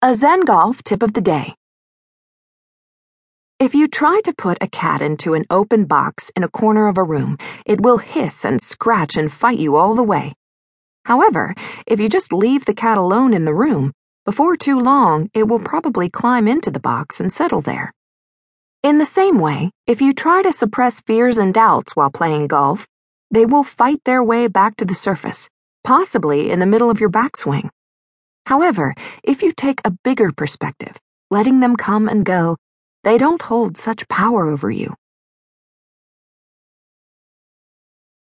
A Zen Golf tip of the day. If you try to put a cat into an open box in a corner of a room, it will hiss and scratch and fight you all the way. However, if you just leave the cat alone in the room, before too long it will probably climb into the box and settle there. In the same way, if you try to suppress fears and doubts while playing golf, they will fight their way back to the surface, possibly in the middle of your backswing. However, if you take a bigger perspective, letting them come and go, they don't hold such power over you.